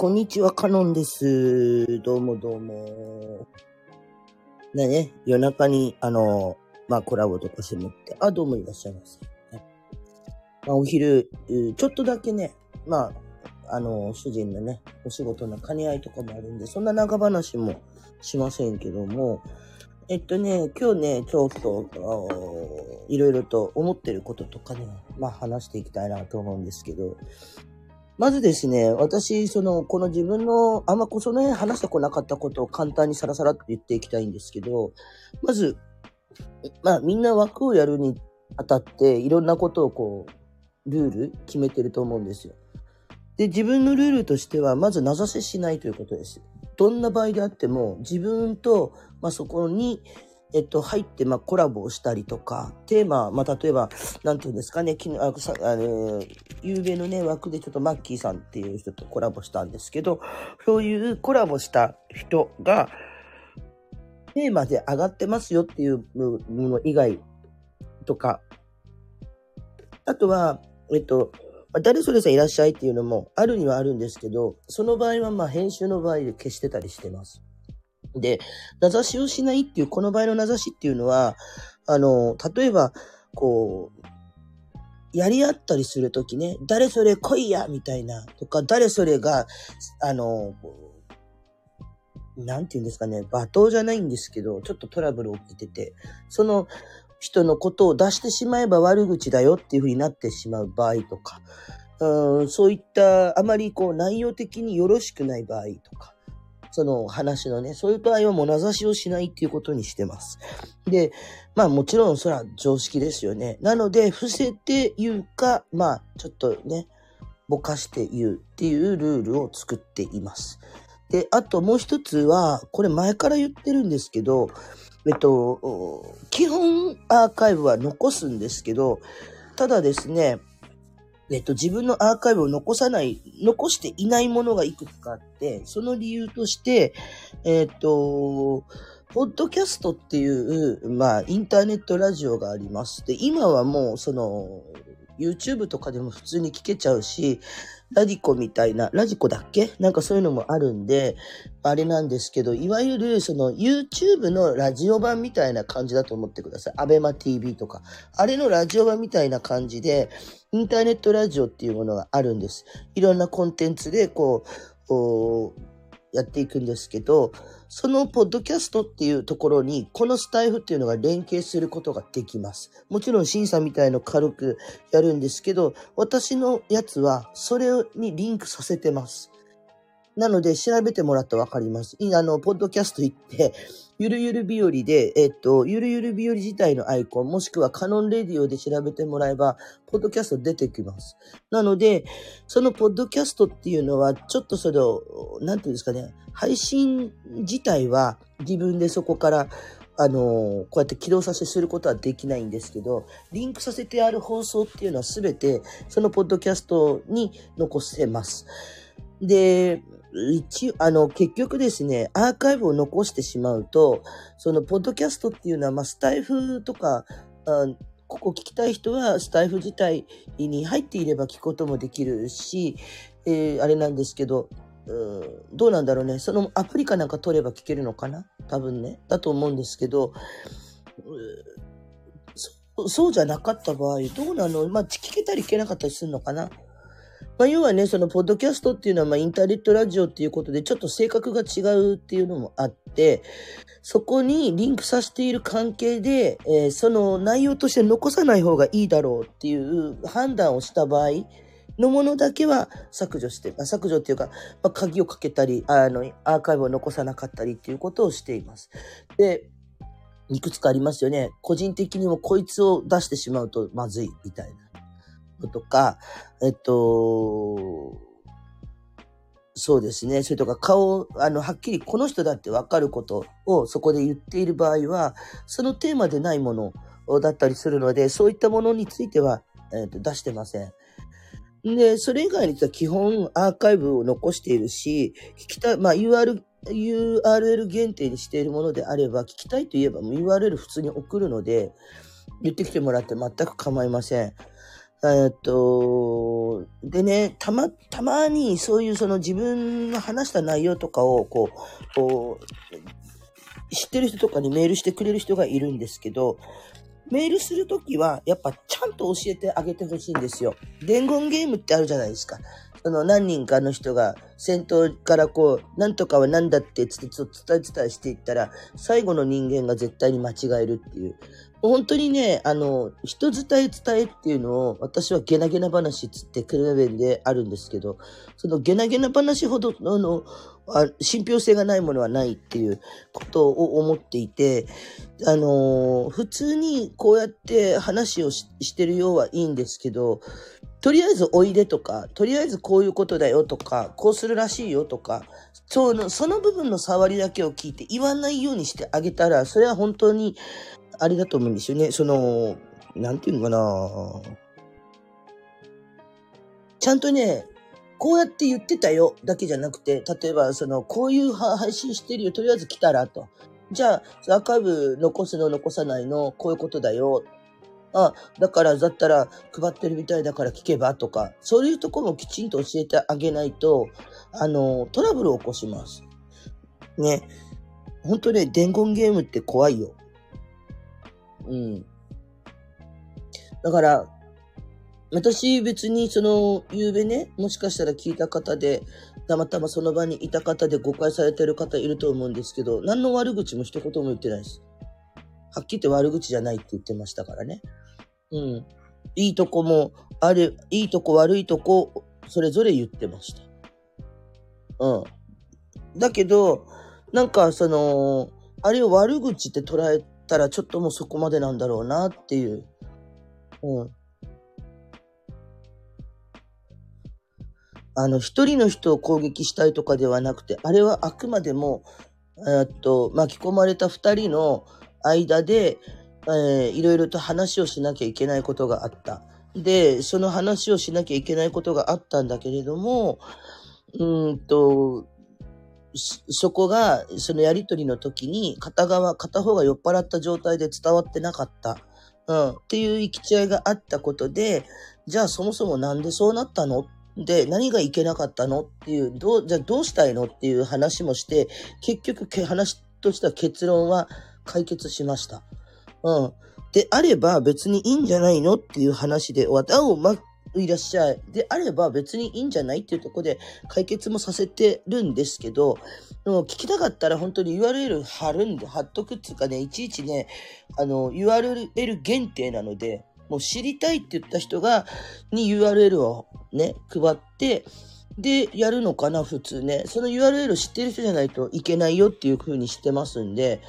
こんにちは、カノンです。どうもどうも。ねね、夜中に、あの、まあ、コラボとかしてもって、あ、どうもいらっしゃいませ。ねまあ、お昼、ちょっとだけね、まあ、あの、主人のね、お仕事の兼ね合いとかもあるんで、そんな長話もしませんけども、えっとね、今日ね、ちょっと、いろいろと思ってることとかね、まあ話していきたいなと思うんですけど、まずですね、私、その、この自分の、あんまこその辺話してこなかったことを簡単にさらさらっと言っていきたいんですけど、まず、まあみんな枠をやるにあたって、いろんなことをこう、ルール決めてると思うんですよ。で、自分のルールとしては、まず名指ししないということです。どんな場合であっても、自分と、まあそこに、えっと、入って、まあ、コラボをしたりとか、テーマ、まあ、例えば、なんていうんですかね、昨日、あ、さあの、夕べのね、枠でちょっとマッキーさんっていう人とコラボしたんですけど、そういうコラボした人が、テーマで上がってますよっていうもの以外とか、あとは、えっと、誰それさんいらっしゃいっていうのもあるにはあるんですけど、その場合はまあ編集の場合で消してたりしてます。で、名指しをしないっていう、この場合の名指しっていうのは、あの、例えば、こう、やり合ったりするときね、誰それ来いやみたいな、とか、誰それが、あの、なんて言うんですかね、罵倒じゃないんですけど、ちょっとトラブル起きてて、その人のことを出してしまえば悪口だよっていう風になってしまう場合とか、うんそういったあまりこう内容的によろしくない場合とか、その話のね、そういう場合はもう名指しをしないっていうことにしてます。で、まあもちろんそれは常識ですよね。なので、伏せて言うか、まあちょっとね、ぼかして言うっていうルールを作っています。で、あともう一つは、これ前から言ってるんですけど、えっと、基本アーカイブは残すんですけど、ただですね、えっと、自分のアーカイブを残さない、残していないものがいくつかあって、その理由として、えっと、ポッドキャストっていう、まあ、インターネットラジオがあります。で、今はもう、その、YouTube とかでも普通に聞けちゃうし、ラディコみたいな、ラジコだっけ？なんかそういうのもあるんで、あれなんですけど、いわゆるその YouTube のラジオ版みたいな感じだと思ってください。アベマ TV とか。あれのラジオ版みたいな感じで、インターネットラジオっていうものがあるんです。いろんなコンテンツでこう、こうやっていくんですけど、そのポッドキャストっていうところに、このスタイフっていうのが連携することができます。もちろん審査みたいの軽くやるんですけど、私のやつはそれにリンクさせてます。なので、調べてもらったらわかります。いあの、ポッドキャスト行って、ゆるゆる日和で、えっと、ゆるゆる日和自体のアイコン、もしくはカノンレディオで調べてもらえば、ポッドキャスト出てきます。なので、そのポッドキャストっていうのは、ちょっとその、なんていうんですかね、配信自体は自分でそこから、あのこうやって起動させすることはできないんですけど、リンクさせてある放送っていうのはすべて、そのポッドキャストに残せます。で、一応、あの、結局ですね、アーカイブを残してしまうと、その、ポッドキャストっていうのは、まあ、スタイフとか、あここ聞きたい人は、スタイフ自体に入っていれば聞くこともできるし、えーあれなんですけど、うんどうなんだろうね。そのアプリかなんか取れば聞けるのかな？多分ね。だと思うんですけど、うんそそうじゃなかった場合、どうなの？まあ、聞けたり聞けなかったりするのかな？まあ、要はね、その、ポッドキャストっていうのは、まあ、インターネットラジオっていうことで、ちょっと性格が違うっていうのもあって、そこにリンクさせている関係で、えーその内容として残さない方がいいだろうっていう判断をした場合のものだけは削除して、あ削除っていうか、まあ、鍵をかけたり、あの、アーカイブを残さなかったりっていうことをしています。で、いくつかありますよね。個人的にもこいつを出してしまうとまずいみたいなのとか、えっと、そうですね。それとか顔、あの、はっきりこの人だってわかることをそこで言っている場合は、そのテーマでないものだったりするので、そういったものについては、えっと出してません。で、それ以外には基本アーカイブを残しているし、聞きたい、まあ URL、URL 限定にしているものであれば、聞きたいと言えばもう URL 普通に送るので、言ってきてもらって全く構いません。えっと、でね、たま、たまにそういうその自分の話した内容とかを、こう、こう、知ってる人とかにメールしてくれる人がいるんですけど、メールするときは、やっぱちゃんと教えてあげてほしいんですよ。伝言ゲームってあるじゃないですか。その何人かの人が先頭からこう、なんとかは何だってつって伝え伝えしていったら、最後の人間が絶対に間違えるっていう。本当にね、あの、人伝え伝えっていうのを、私はゲナゲナ話つってクレベンであるんですけど、そのゲナゲナ話ほどの、あ信憑性がないものはないっていうことを思っていて、あの普通にこうやって話をしてるようはいいんですけど、とりあえずおいでとか、とりあえずこういうことだよとか、こうするらしいよとか、その、その部分の触りだけを聞いて言わないようにしてあげたら、それは本当に、あれだと思うんですよね。その、なんていうのかなちゃんとね、こうやって言ってたよだけじゃなくて、例えば、その、こういう配信してるよ、とりあえず来たらと。じゃあ、アーカイブ残すの残さないの、こういうことだよ。あ、だからだったら配ってるみたいだから聞けばとか、そういうとこもきちんと教えてあげないと、あの、トラブルを起こします。ね。本当ね、伝言ゲームって怖いよ。うん。だから、私別にその、夕べね、もしかしたら聞いた方で、たまたまその場にいた方で誤解されてる方いると思うんですけど、何の悪口も一言も言ってないです。はっきり言って悪口じゃないって言ってましたからね。うん。いいとこもある、いいとこ悪いとこ、それぞれ言ってました。うん。だけど、なんかその、あれを悪口って捉えたらちょっともうそこまでなんだろうなっていう。うん。あの、一人の人を攻撃したいとかではなくて、あれはあくまでも、えっと、巻き込まれた二人の間で、えー、いろいろと話をしなきゃいけないことがあった。で、その話をしなきゃいけないことがあったんだけれども、うんと、そこが、そのやりとりの時に、片側、片方が酔っ払った状態で伝わってなかった。うん、っていう行き違いがあったことで、じゃあそもそもなんでそうなったの？で、何がいけなかったの？っていう、どう、じゃあどうしたいの？っていう話もして、結局話としては結論は解決しました。うん。であれば別にいいんじゃないの？っていう話で終わって、あ、ま、いらっしゃい。であれば別にいいんじゃないっていうところで解決もさせてるんですけど、でも聞きたかったら本当に URL 貼るんで、貼っとくっていうかね、いちいちね、あの、URL 限定なので、もう知りたいって言った人が、に URL をね、配って、で、やるのかな、普通ね。その URL 知ってる人じゃないといけないよっていう風にしてますんで、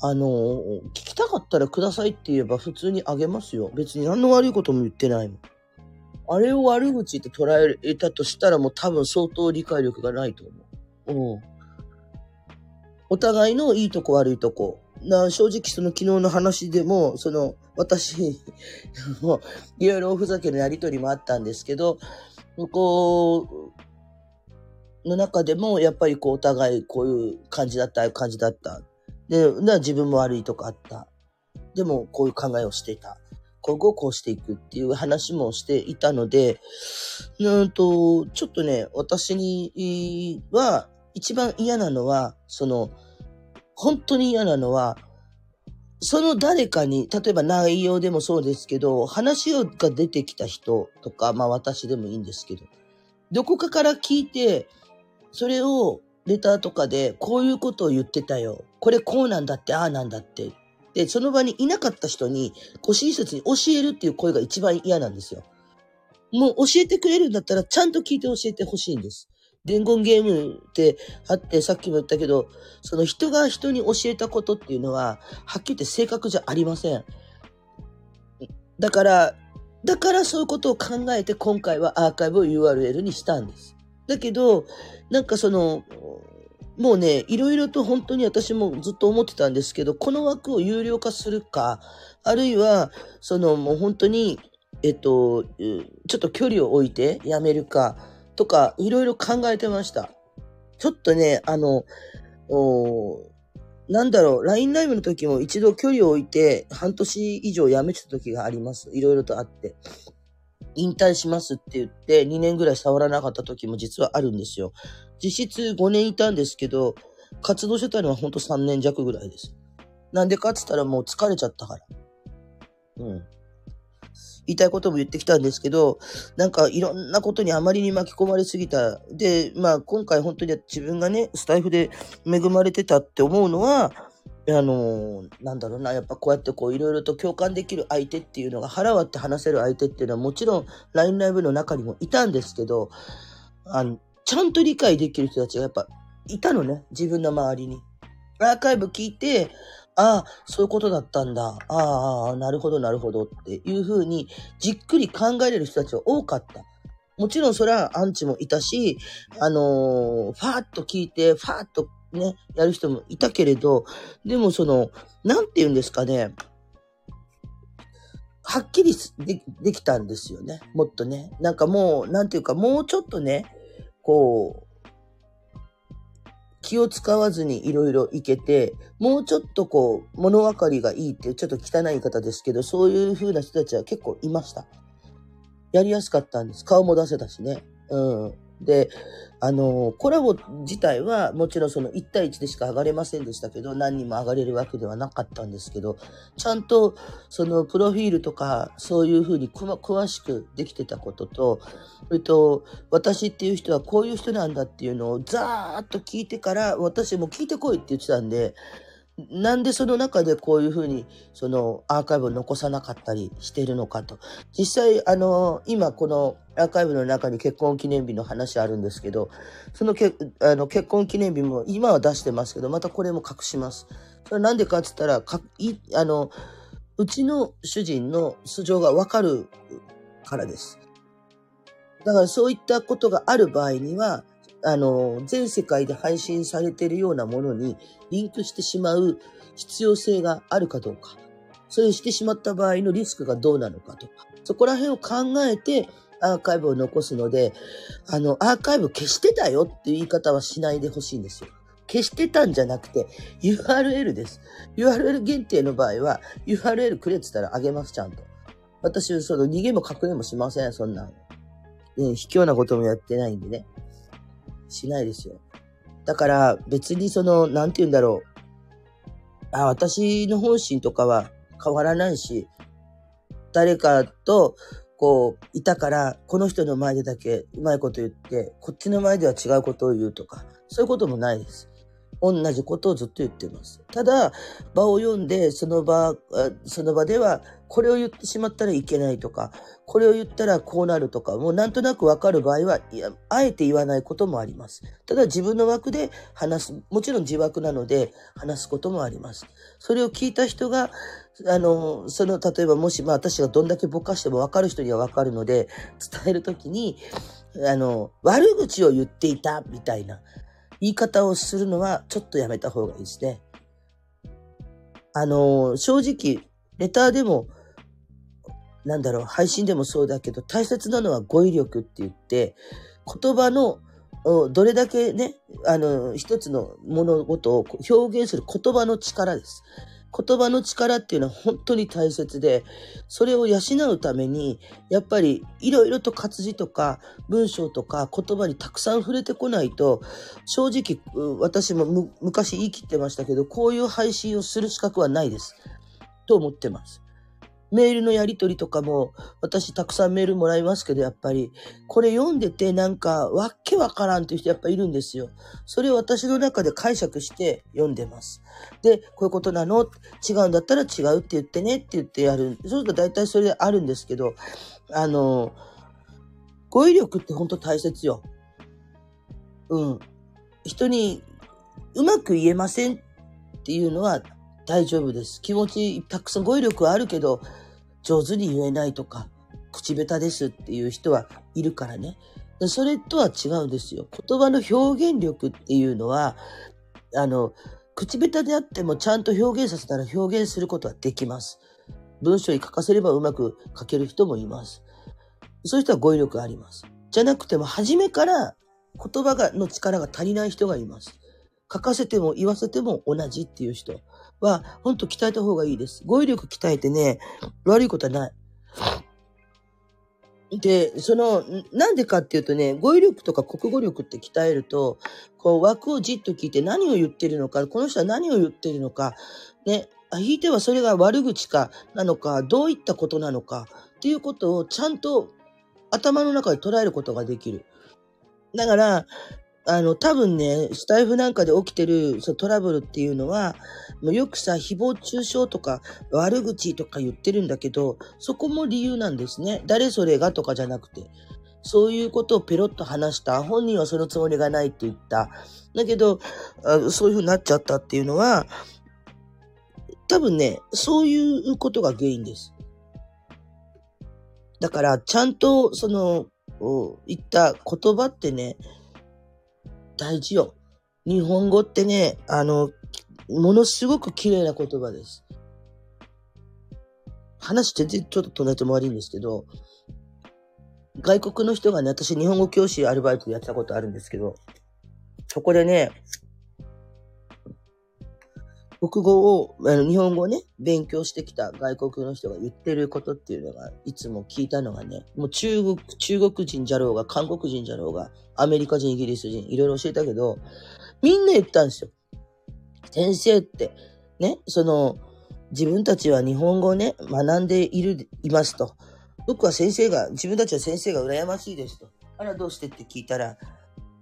あの、聞きたかったらくださいって言えば普通にあげますよ。別に何の悪いことも言ってないもん。あれを悪口って捉えたとしたらもう多分相当理解力がないと思う。うん。お互いのいいとこ悪いとこ。な正直その昨日の話でも、その私も いろいろおふざけのやりとりもあったんですけど、こう、の中でもやっぱりこうお互いこういう感じだった、ああいう感じだった。で、自分も悪いとこあった。でも、こういう考えをしていた。今後こうしていくっていう話もしていたので、うんと、ちょっとね、私には、一番嫌なのは、その、本当に嫌なのは、その誰かに、例えば内容でもそうですけど、話が出てきた人とか、まあ私でもいいんですけど、どこかから聞いて、それをレターとかで、こういうことを言ってたよ。これこうなんだって、ああなんだって。で、その場にいなかった人に、ご親切に教えるっていう声が一番嫌なんですよ。もう教えてくれるんだったら、ちゃんと聞いて教えてほしいんです。伝言ゲームってあって、さっきも言ったけど、その人が人に教えたことっていうのは、はっきり言って正確じゃありません。だから、だからそういうことを考えて今回はアーカイブを URL にしたんです。だけど、なんかその、もうね、いろいろと本当に私もずっと思ってたんですけど、この枠を有料化するか、あるいは、そのもう本当に、えっと、ちょっと距離を置いてやめるか、とか、いろいろ考えてました。ちょっとね、あの、なんだろう、LINE ライブの時も一度距離を置いて半年以上やめてた時があります。いろいろとあって。引退しますって言って2年ぐらい触らなかった時も実はあるんですよ。実質5年いたんですけど、活動してたのはほんと3年弱ぐらいです。なんでかって言ったらもう疲れちゃったから。うん。言いたいことも言ってきたんですけど、なんかいろんなことにあまりに巻き込まれすぎた。で、まあ今回本当に自分がね、スタイフで恵まれてたって思うのは、あのー、なんだろうな、やっぱこうやってこういろいろと共感できる相手っていうのが腹割って話せる相手っていうのはもちろん LINE ライブの中にもいたんですけど、あの、ちゃんと理解できる人たちがやっぱいたのね、自分の周りに。アーカイブ聞いて、ああ、そういうことだったんだ。ああ、ああなるほど、なるほどっていうふうに、じっくり考えれる人たちは多かった。もちろんそれはアンチもいたし、あのー、ファーッと聞いて、ファーッとね、やる人もいたけれど、でもその、なんて言うんですかね、はっきりでできたんですよね。もっとね。なんかもう、なんていうか、もうちょっとね、こう、気を使わずにいろいろいけて、もうちょっとこう、物分かりがいいっていう、ちょっと汚い言い方ですけど、そういう風な人たちは結構いました。やりやすかったんです。顔も出せたしね。うん。で、あの、コラボ自体はもちろんその1対1でしか上がれませんでしたけど、何人も上がれるわけではなかったんですけど、ちゃんとそのプロフィールとかそういうふうに詳しくできてたことと、それと、私っていう人はこういう人なんだっていうのをザーッと聞いてから、私も聞いてこいって言ってたんで、なんでその中でこういうふうに、そのアーカイブを残さなかったりしてるのかと。実際、あの、今このアーカイブの中に結婚記念日の話あるんですけど、そのけあの結婚記念日も今は出してますけど、またこれも隠します。それなんでかって言ったら、かいあの、うちの主人の素性がわかるからです。だからそういったことがある場合には、あの、全世界で配信されているようなものにリンクしてしまう必要性があるかどうか。それをしてしまった場合のリスクがどうなのかとか。そこら辺を考えてアーカイブを残すので、あの、アーカイブ消してたよっていう言い方はしないでほしいんですよ。消してたんじゃなくて URL です。URL 限定の場合は URL くれって言ったらあげます、ちゃんと。私、その逃げも隠れもしません、そんな。うん、卑怯なこともやってないんでね。しないですよ。だから別にその、なんて言うんだろう。あ、私の本心とかは変わらないし、誰かと、こう、いたから、この人の前でだけうまいこと言って、こっちの前では違うことを言うとか、そういうこともないです。同じことをずっと言ってます。ただ、場を読んで、その場、その場では、これを言ってしまったらいけないとか、これを言ったらこうなるとか、もうなんとなくわかる場合は、いや、あえて言わないこともあります。ただ自分の枠で話す、もちろん自枠なので話すこともあります。それを聞いた人が、あの、その、例えばもし、まあ私がどんだけぼかしてもわかる人にはわかるので、伝えるときに、あの、悪口を言っていた、みたいな。言い方をするのはちょっとやめた方がいいですね。あの、正直、レターでも、なんだろう、配信でもそうだけど、大切なのは語彙力って言って、言葉の、どれだけね、あの、一つの物事を表現する言葉の力です。言葉の力っていうのは本当に大切で、それを養うために、やっぱりいろいろと活字とか文章とか言葉にたくさん触れてこないと、正直私も昔言い切ってましたけど、こういう配信をする資格はないです。と思ってます。メールのやり取りとかも、私たくさんメールもらいますけど、やっぱり、これ読んでてなんか、わけわからんっていう人やっぱいるんですよ。それを私の中で解釈して読んでます。で、こういうことなの？違うんだったら違うって言ってねって言ってやる。そうすると大体それであるんですけど、あの、語彙力って本当大切よ。うん。人にうまく言えませんっていうのは大丈夫です。気持ちたくさん語彙力はあるけど、上手に言えないとか、口下手ですっていう人はいるからね。それとは違うんですよ。言葉の表現力っていうのは、あの、口下手であってもちゃんと表現させたら表現することはできます。文章に書かせればうまく書ける人もいます。そういう人は語彙力あります。じゃなくても、初めから言葉がの力が足りない人がいます。書かせても言わせても同じっていう人。は、ほんと鍛えた方がいいです。語彙力鍛えてね、悪いことはない。で、その、なんでかっていうとね、語彙力とか国語力って鍛えると、こう枠をじっと聞いて何を言ってるのか、この人は何を言ってるのか、ね、引いてはそれが悪口か、なのか、どういったことなのか、っていうことをちゃんと頭の中で捉えることができる。だから、あの、多分ね、スタイフなんかで起きてるそトラブルっていうのは、もうよくさ、誹謗中傷とか悪口とか言ってるんだけど、そこも理由なんですね。誰それがとかじゃなくて。そういうことをペロッと話した。本人はそのつもりがないって言った。だけど、あそういう風になっちゃったっていうのは、多分ね、そういうことが原因です。だから、ちゃんと、その、言った言葉ってね、大事よ。日本語ってね、あの、ものすごく綺麗な言葉です。話全然ちょっと隣とも悪いんですけど、外国の人がね、私日本語教師アルバイトでやってたことあるんですけど、そこでね、国語を、あの日本語をね、勉強してきた外国の人が言ってることっていうのが、いつも聞いたのがね、もう中国、中国人じゃろうが、韓国人じゃろうが、アメリカ人、イギリス人、いろいろ教えたけど、みんな言ったんですよ。先生って、ね、その、自分たちは日本語をね、学んでいる、いますと。僕は先生が、自分たちは先生が羨ましいですと。あら、どうしてって聞いたら、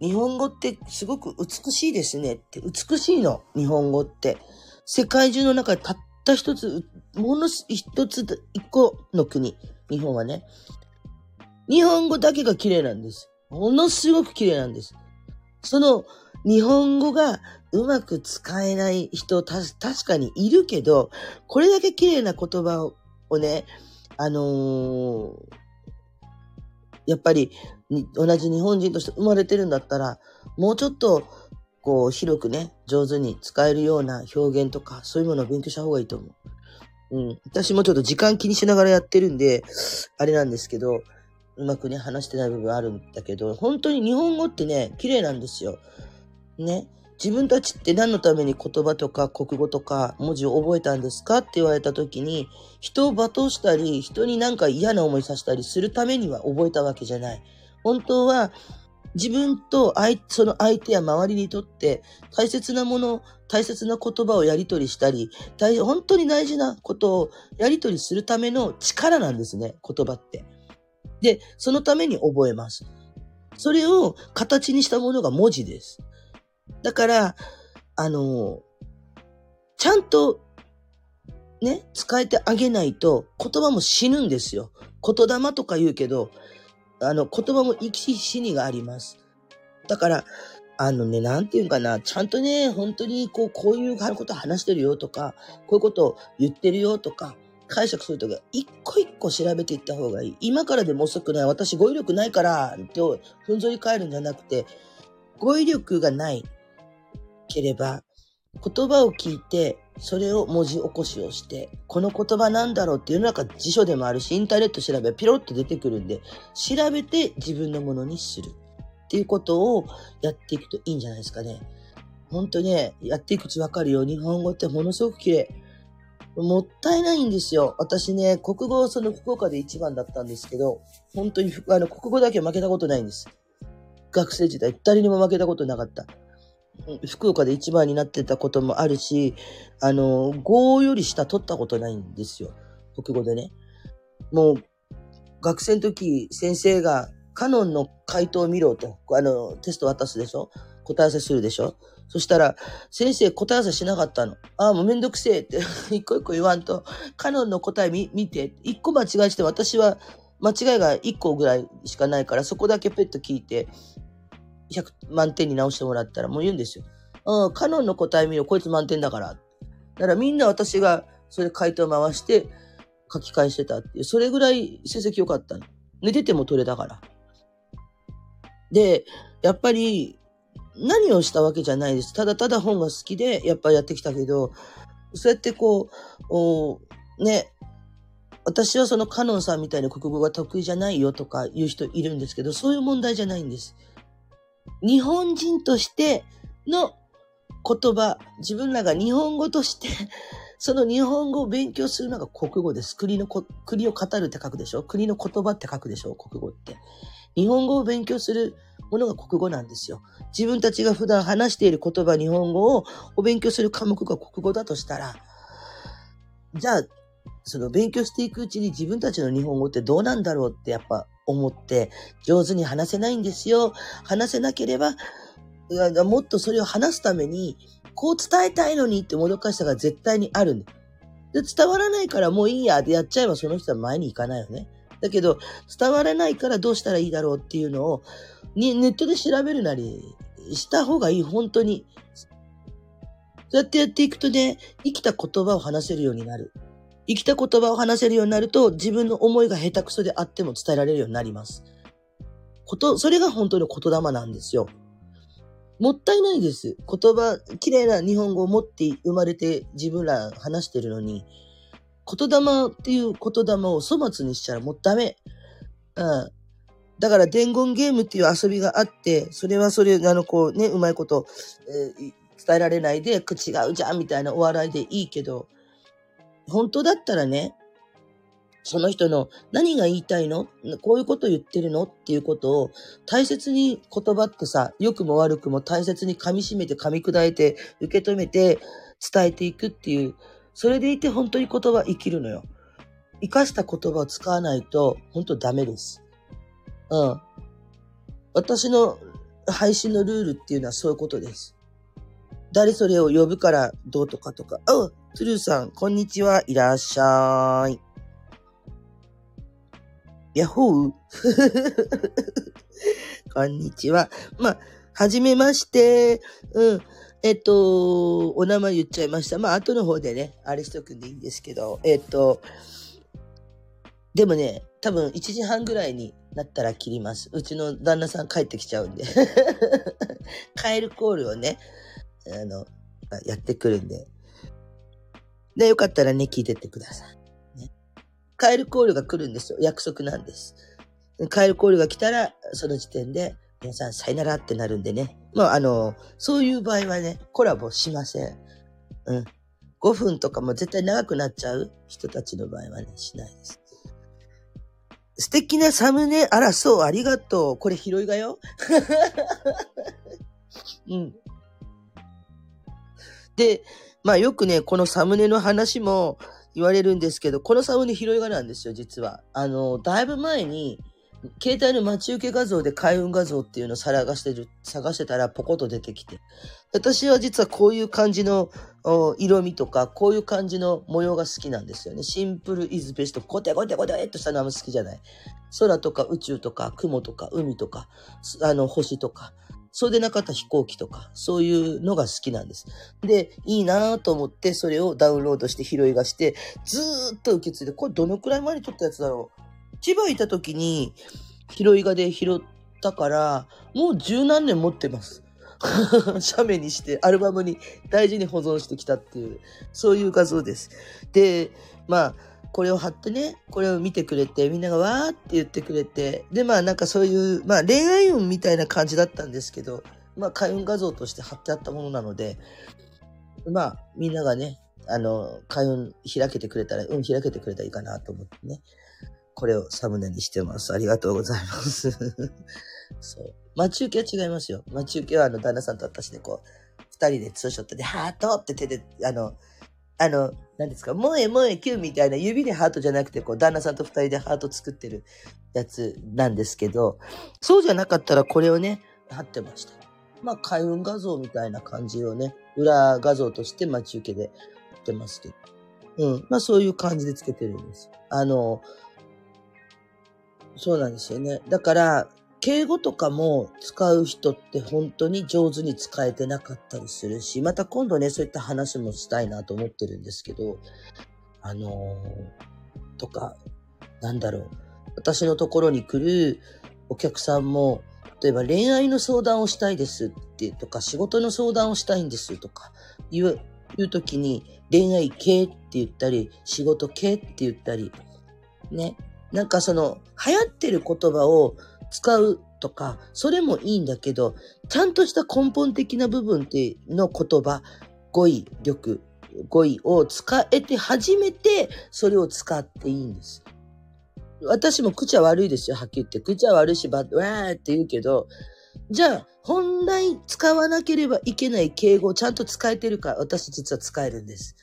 日本語ってすごく美しいですねって。美しいの、日本語って。世界中の中でたった一つ、もの、一つ、一個の国、日本はね。日本語だけが綺麗なんです。ものすごく綺麗なんです。その日本語がうまく使えない人、た、確かにいるけど、これだけ綺麗な言葉をね、あのー、やっぱり同じ日本人として生まれてるんだったら、もうちょっとこう、広くね、上手に使えるような表現とか、そういうものを勉強した方がいいと思う。うん。私もちょっと時間気にしながらやってるんで、あれなんですけど、うまくね、話してない部分あるんだけど、本当に日本語ってね、綺麗なんですよ。ね。自分たちって何のために言葉とか国語とか文字を覚えたんですかって言われた時に、人を罵倒したり、人になんか嫌な思いさせたりするためには覚えたわけじゃない。本当は自分と相その相手や周りにとって大切なもの、大切な言葉をやり取りしたり、大本当に大事なことをやり取りするための力なんですね、言葉って。で、そのために覚えます。それを形にしたものが文字です。だから、あの、ちゃんとね、使えてあげないと言葉も死ぬんですよ。言霊とか言うけど、あの、言葉も生き死にがあります。だから、あのね、なんていうかな、ちゃんとね、本当にこう、こういうこと話してるよとか、こういうことを言ってるよとか、解釈するときは、一個一個調べていった方がいい。今からでも遅くない。私語彙力ないから、ってふんぞり返るんじゃなくて、語彙力がないければ、言葉を聞いて、それを文字起こしをして、この言葉なんだろうっていうのが辞書でもあるし、インターネット調べ、ピロッと出てくるんで、調べて自分のものにするっていうことをやっていくといいんじゃないですかね。ほんとね、やっていくうちわかるよ。日本語ってものすごく綺麗。もったいないんですよ。私ね、国語はその福岡で一番だったんですけど、本当にあの国語だけ負けたことないんです。学生時代、誰にも負けたことなかった。福岡で一番になってたこともあるし、あの、5より下取ったことないんですよ。国語でね。もう、学生の時、先生が、カノンの回答を見ろと、あの、テスト渡すでしょ？答え合わせするでしょ？そしたら、先生答え合わせしなかったの。ああ、もうめんどくせえって、一個一個言わんと、カノンの答え見見て、一個間違えして私は、間違いが一個ぐらいしかないから、そこだけペット聞いて、100満点に直してもらったらもう言うんですよ。うん、カノンの答え見ろ、こいつ満点だから。だからみんな私がそれ回答回して書き換えしてたっていう、それぐらい成績良かったの。寝てても取れたから。で、やっぱり何をしたわけじゃないです。ただただ本が好きでやっぱやってきたけど、そうやってこう、おね、私はそのカノンさんみたいな国語が得意じゃないよとか言う人いるんですけど、そういう問題じゃないんです。日本人としての言葉、自分らが日本語として その日本語を勉強するのが国語です。国のこ、国を語るって書くでしょ？国の言葉って書くでしょ？国語って。日本語を勉強するものが国語なんですよ。自分たちが普段話している言葉、日本語をお勉強する科目が国語だとしたら、じゃあ、その勉強していくうちに自分たちの日本語ってどうなんだろうってやっぱ思って、上手に話せないんですよ。話せなければ、もっとそれを話すために、こう伝えたいのにってもどかしさが絶対にあるんだ。で、伝わらないからもういいやでやっちゃえばその人は前に行かないよね。だけど、伝わらないからどうしたらいいだろうっていうのを、ネットで調べるなりした方がいい、本当に。そうやってやっていくとね、生きた言葉を話せるようになる。生きた言葉を話せるようになると、自分の思いが下手くそであっても伝えられるようになります。こと、それが本当の言霊なんですよ。もったいないです。言葉、綺麗な日本語を持って生まれて自分ら話してるのに、言霊っていう言霊を粗末にしちゃらもうダメ。うん。だから伝言ゲームっていう遊びがあって、それはそれが、あの、こうね、うまいこと、えー伝えられないで、違うじゃんみたいなお笑いでいいけど、本当だったらね、その人の何が言いたいの？こういうこと言ってるの？っていうことを大切に言葉ってさ、良くも悪くも大切に噛み締めて噛み砕いて受け止めて伝えていくっていう、それでいて本当に言葉生きるのよ。生かした言葉を使わないと本当ダメです。うん。私の配信のルールっていうのはそういうことです。誰それを呼ぶからどうとかとか。あ、トゥルーさん、こんにちは。いらっしゃい。ヤッホー こんにちは。まあ、はじめまして。うん。えっと、お名前言っちゃいました。まあ、後の方でね、あれしとくんでいいんですけど、えっと、でもね、多分1時半ぐらいになったら切ります。うちの旦那さん帰ってきちゃうんで。カエルコールをね、あの、やってくるんで。で、よかったらね、聞いてってください。ね、カエルコールが来るんですよ。約束なんです。カエルコールが来たら、その時点で、皆さんさよならってなるんでね。まあ、あの、そういう場合はね、コラボしません。うん。5分とかも絶対長くなっちゃう人たちの場合はね、しないです。素敵なサムネ、あら、そう、ありがとう。これ拾いがよ。うん。で、まあよくね、このサムネの話も言われるんですけど、このサムネ拾いがなんですよ、実は。あの、だいぶ前に、携帯の待ち受け画像で開運画像っていうのを探してる、探してたらポコッと出てきて。私は実はこういう感じの色味とか、こういう感じの模様が好きなんですよね。シンプルイズベスト。コテコテコテっとしたのあんま好きじゃない。空とか宇宙とか雲とか海とか、あの星とか。そうでなかった飛行機とか、そういうのが好きなんです。で、いいなぁと思って、それをダウンロードして拾いがして、ずーっと受け継いで、これどのくらい前に撮ったやつだろう。千葉いた時に、拾いがで拾ったから、もう十何年持ってます。写メにして、アルバムに大事に保存してきたっていう、そういう画像です。で、まあ、これを貼ってね、これを見てくれて、みんながわーって言ってくれて、で、まあなんかそういう、まあ恋愛運みたいな感じだったんですけど、まあ開運画像として貼ってあったものなので、まあみんながね、あの、開運開けてくれたら、運開けてくれたらいいかなと思ってね、これをサムネにしてます。ありがとうございます。そう。待ち受けは違いますよ。待ち受けはあの旦那さんと私でこう、二人でツーショットで、ハートって手で、あの、あの、何ですか、萌え萌えキュンみたいな指でハートじゃなくて、こう、旦那さんと二人でハート作ってるやつなんですけど、そうじゃなかったらこれをね、貼ってました。まあ、開運画像みたいな感じをね、裏画像として待ち受けで貼ってますけど。うん。まあ、そういう感じでつけてるんです。あの、そうなんですよね。だから、敬語とかも使う人って本当に上手に使えてなかったりするし、また今度ね、そういった話もしたいなと思ってるんですけど、あのー、とか、なんだろう。私のところに来るお客さんも、例えば恋愛の相談をしたいですってとか、仕事の相談をしたいんですとか、言う、言うときに恋愛系って言ったり、仕事系って言ったり、ね。なんかその、流行ってる言葉を使うとか、それもいいんだけど、ちゃんとした根本的な部分っての言葉、語彙力、語彙を使えて初めて、それを使っていいんです。私も口は悪いですよ、はっきり言って。口は悪いし、ば、わーって言うけど、じゃあ、本来使わなければいけない敬語をちゃんと使えてるか、私実は使えるんです。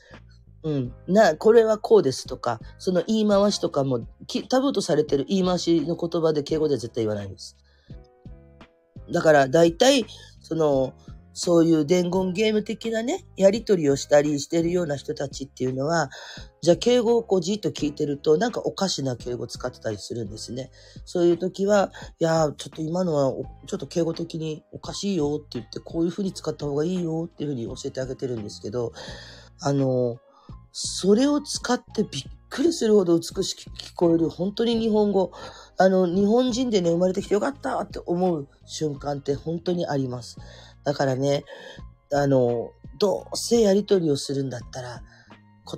うん。な、これはこうですとか、その言い回しとかも、タブーとされてる言い回しの言葉で敬語では絶対言わないんです。だから、大体、その、そういう伝言ゲーム的なね、やりとりをしたりしてるような人たちっていうのは、じゃあ敬語をこうじっと聞いてると、なんかおかしな敬語使ってたりするんですね。そういう時は、いやー、ちょっと今のは、ちょっと敬語的におかしいよって言って、こういう風に使った方がいいよっていう風に教えてあげてるんですけど、あの、それを使ってびっくりするほど美しく聞こえる、本当に日本語、あの、日本人でね、生まれてきてよかったって思う瞬間って本当にあります。だからね、あの、どうせやりとりをするんだったら、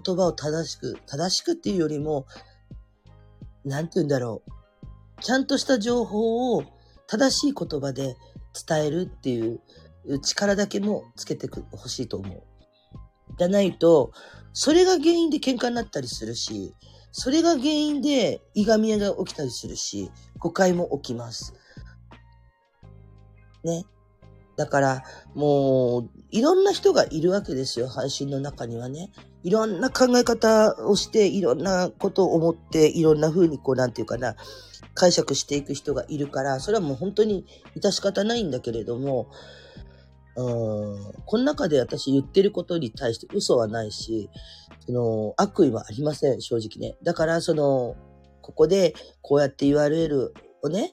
言葉を正しく、正しくっていうよりも、なんて言うんだろう。ちゃんとした情報を正しい言葉で伝えるっていう力だけもつけてほしいと思う。じゃないと、それが原因で喧嘩になったりするし、それが原因でいがみ合いが起きたりするし、誤解も起きます。ね。だから、もう、いろんな人がいるわけですよ、配信の中にはね。いろんな考え方をして、いろんなことを思って、いろんな風にこう、なんていうかな、解釈していく人がいるから、それはもう本当に致し方ないんだけれども、うん、この中で私言ってることに対して嘘はないし、その悪意はありません、正直ね。だから、その、ここでこうやって URL をね、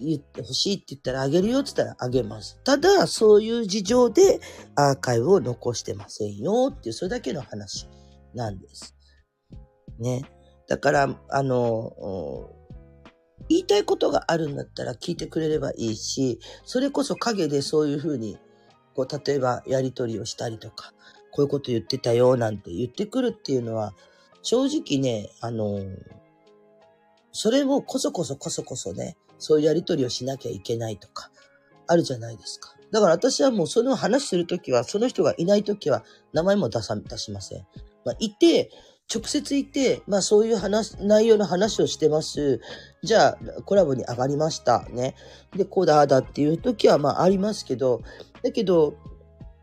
言ってほしいって言ったらあげるよって言ったらあげます。ただ、そういう事情でアーカイブを残してませんよっていう、それだけの話なんです。ね。だから、あの、言いたいことがあるんだったら聞いてくれればいいし、それこそ陰でそういうふうに、こう、例えばやりとりをしたりとか、こういうこと言ってたよなんて言ってくるっていうのは、正直ね、あの、それもこそこそこそこそね、そういうやりとりをしなきゃいけないとか、あるじゃないですか。だから私はもうその話するときは、その人がいないときは、名前も出さ、出しません。まあ、いて、直接いて、まあそういう話、内容の話をしてます。じゃあ、コラボに上がりました。ね。で、こうだ、あだっていうときは、まあありますけど、だけど、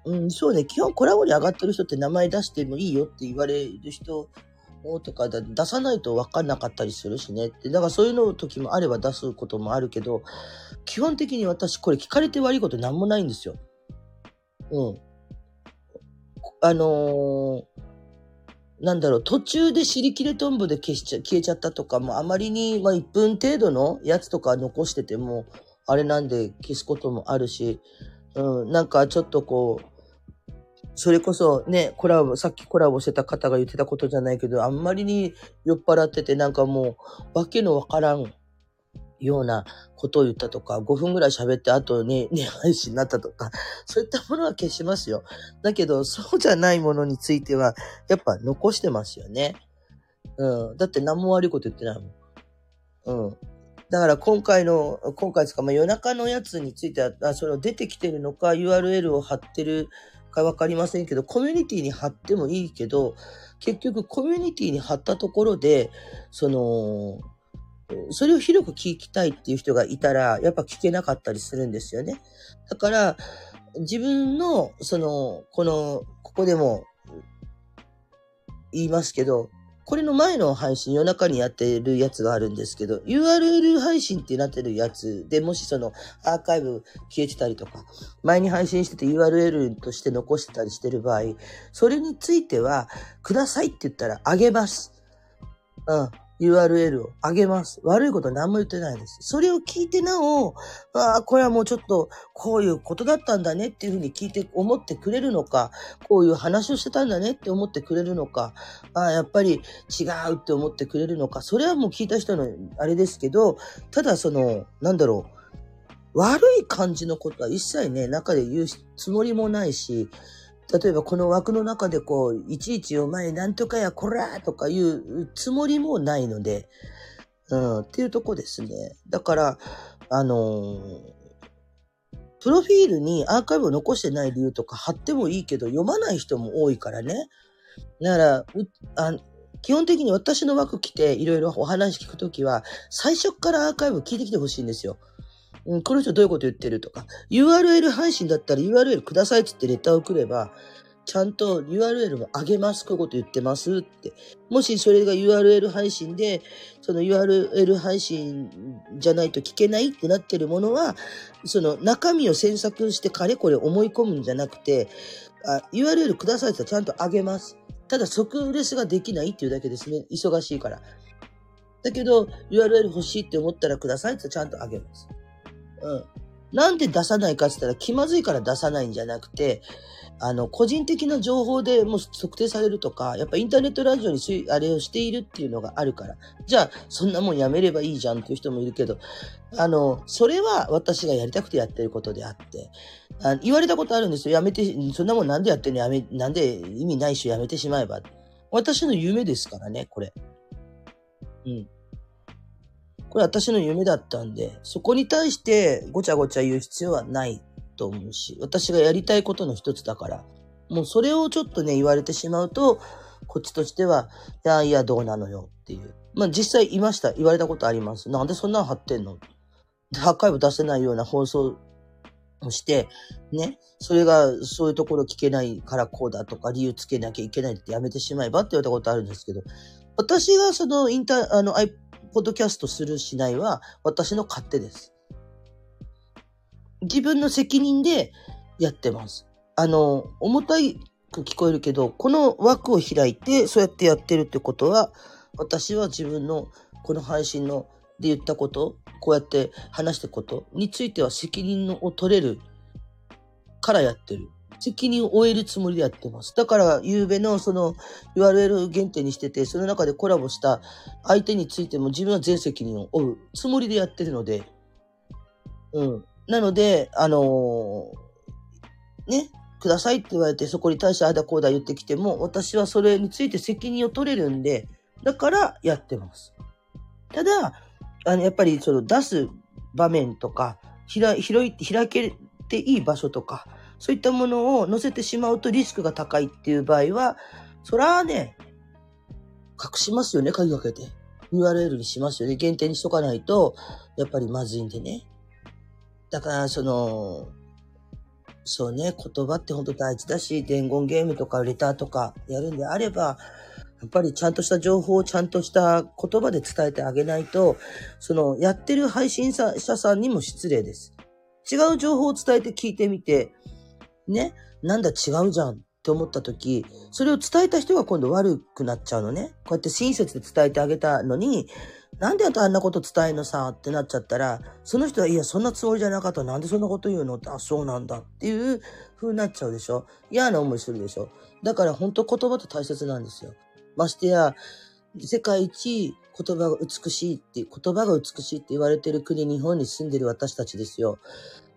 うん、そうね、基本コラボに上がってる人って名前出してもいいよって言われる人とか出さないと分かんなかったりするしねって。だからそういうの時もあれば出すこともあるけど、基本的に私これ聞かれて悪いことなんもないんですよ。うん。あのーなんだろう、途中で尻切れトンボで消しちゃ、消えちゃったとかも、あまりに、まあ1分程度のやつとか残してても、あれなんで消すこともあるし、うん、なんかちょっとこう、それこそね、コラボ、さっきコラボしてた方が言ってたことじゃないけど、あんまりに酔っ払ってて、なんかもう、わけのわからんようなことを言ったとか、5分ぐらい喋って、あとね、配信になったとか、そういったものは消しますよ。だけど、そうじゃないものについては、やっぱ残してますよね。うん。だって何も悪いこと言ってないもん。うん。だから今回の、今回ですか、まあ、夜中のやつについては、あそれを出てきてるのか、URL を貼ってるかわかりませんけど、コミュニティに貼ってもいいけど、結局コミュニティに貼ったところで、その、それを広く聞きたいっていう人がいたら、やっぱ聞けなかったりするんですよね。だから、自分の、その、この、ここでも言いますけど、これの前の配信夜中にやってるやつがあるんですけど、URL 配信ってなってるやつで、もしそのアーカイブ消えてたりとか、前に配信してて URL として残してたりしてる場合、それについては、くださいって言ったらあげます。うん。URL をあげます。悪いこと何も言ってないです。それを聞いてなお、ああ、これはもうちょっと、こういうことだったんだねっていうふうに聞いて、思ってくれるのか、こういう話をしてたんだねって思ってくれるのか、ああ、やっぱり違うって思ってくれるのか、それはもう聞いた人のあれですけど、ただその、なんだろう、悪い感じのことは一切ね、中で言うつもりもないし、例えばこの枠の中でこう、いちいちお前なんとかやこらとかいうつもりもないので、うん、っていうとこですね。だから、あのプロフィールにアーカイブを残してない理由とか貼ってもいいけど、読まない人も多いからね。だから、基本的に私の枠来ていろいろお話聞くときは、最初からアーカイブ聞いてきてほしいんですよ。うん、この人どういうこと言ってるとか、URL 配信だったら URL くださいって言ってレターを送れば、ちゃんと URL も上げます。こういうこと言ってますって。もしそれが URL 配信で、その URL 配信じゃないと聞けないってなってるものは、その中身を詮索してかれこれ思い込むんじゃなくて、あ URL くださいってちゃんと上げます。ただ即レスができないっていうだけですね。忙しいから。だけど、URL 欲しいって思ったらくださいってちゃんとあげます。うん。なんで出さないかって言ったら気まずいから出さないんじゃなくて、あの、個人的な情報でもう測定されるとか、やっぱインターネットラジオにあれをしているっていうのがあるから、じゃあ、そんなもんやめればいいじゃんっていう人もいるけど、あの、それは私がやりたくてやってることであって、あ言われたことあるんですよ。やめて、そんなもんなんでやってんの？やめ、なんで意味ないしやめてしまえば。私の夢ですからね、これ。うん。これ私の夢だったんで、そこに対してごちゃごちゃ言う必要はないと思うし、私がやりたいことの一つだから、もうそれをちょっとね、言われてしまうと、こっちとしては、いやいや、どうなのよっていう。まあ実際いました。言われたことあります。なんでそんなん貼ってんの？アーカイブ出せないような放送をして、ね、それがそういうところ聞けないからこうだとか理由つけなきゃいけないってやめてしまえばって言われたことあるんですけど、私がそのインター、あの、ポッドキャストするしないは私の勝手です。自分の責任でやってます。あの、重たく聞こえるけど、この枠を開いて、そうやってやってるってことは、私は自分のこの配信ので言ったこと、こうやって話したことについては責任を取れるからやってる。責任を負えるつもりでやってます。だから、ゆうべのその URL 限定にしてて、その中でコラボした相手についても自分は全責任を負うつもりでやってるので、うん。なので、あのー、ね、くださいって言われて、そこに対してあだこうだ言ってきても、私はそれについて責任を取れるんで、だからやってます。ただ、あの、やっぱりその出す場面とか、開、開いて、開けていい場所とか、そういったものを載せてしまうとリスクが高いっていう場合は、そらね、隠しますよね、鍵かけて。URL にしますよね。限定にしとかないと、やっぱりまずいんでね。だから、その、そうね、言葉って本当大事だし、伝言ゲームとかレターとかやるんであれば、やっぱりちゃんとした情報をちゃんとした言葉で伝えてあげないと、その、やってる配信者さんにも失礼です。違う情報を伝えて聞いてみて、ね、なんだ違うじゃんって思った時、それを伝えた人が今度悪くなっちゃうのね。こうやって親切で伝えてあげたのに、なんであんなこと伝えんのさってなっちゃったら、その人は、いや、そんなつもりじゃなかった。なんでそんなこと言うの？って、あ、そうなんだっていう風になっちゃうでしょ？嫌な思いするでしょ？だから本当言葉って大切なんですよ。ましてや、世界一言葉が美しいって、言葉が美しいって言われてる国、日本に住んでる私たちですよ。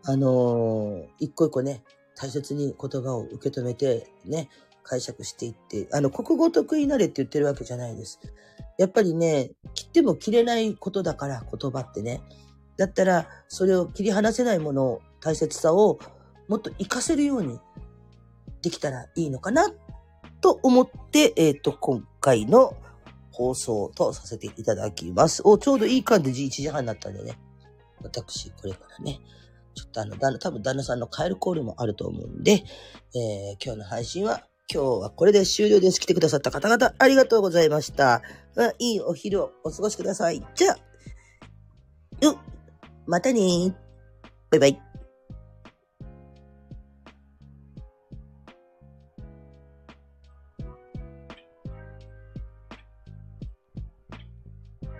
あのー、一個一個ね、大切に言葉を受け止めて、ね、解釈していって、あの、国語得意なれって言ってるわけじゃないです。やっぱりね、切っても切れないことだから、言葉ってね。だったら、それを切り離せないものを、大切さをもっと活かせるようにできたらいいのかな、と思って、えっ、ー、と、今回の放送とさせていただきます。お、ちょうどいい感じで1時半になったんでね。私、これからね、ちょっとあの、旦那、多分旦那さんの帰るコールもあると思うんで、えー、今日の配信は今日はこれで終了です。来てくださった方々ありがとうございました。いいお昼をお過ごしください。じゃあ、う、またねバイバイ。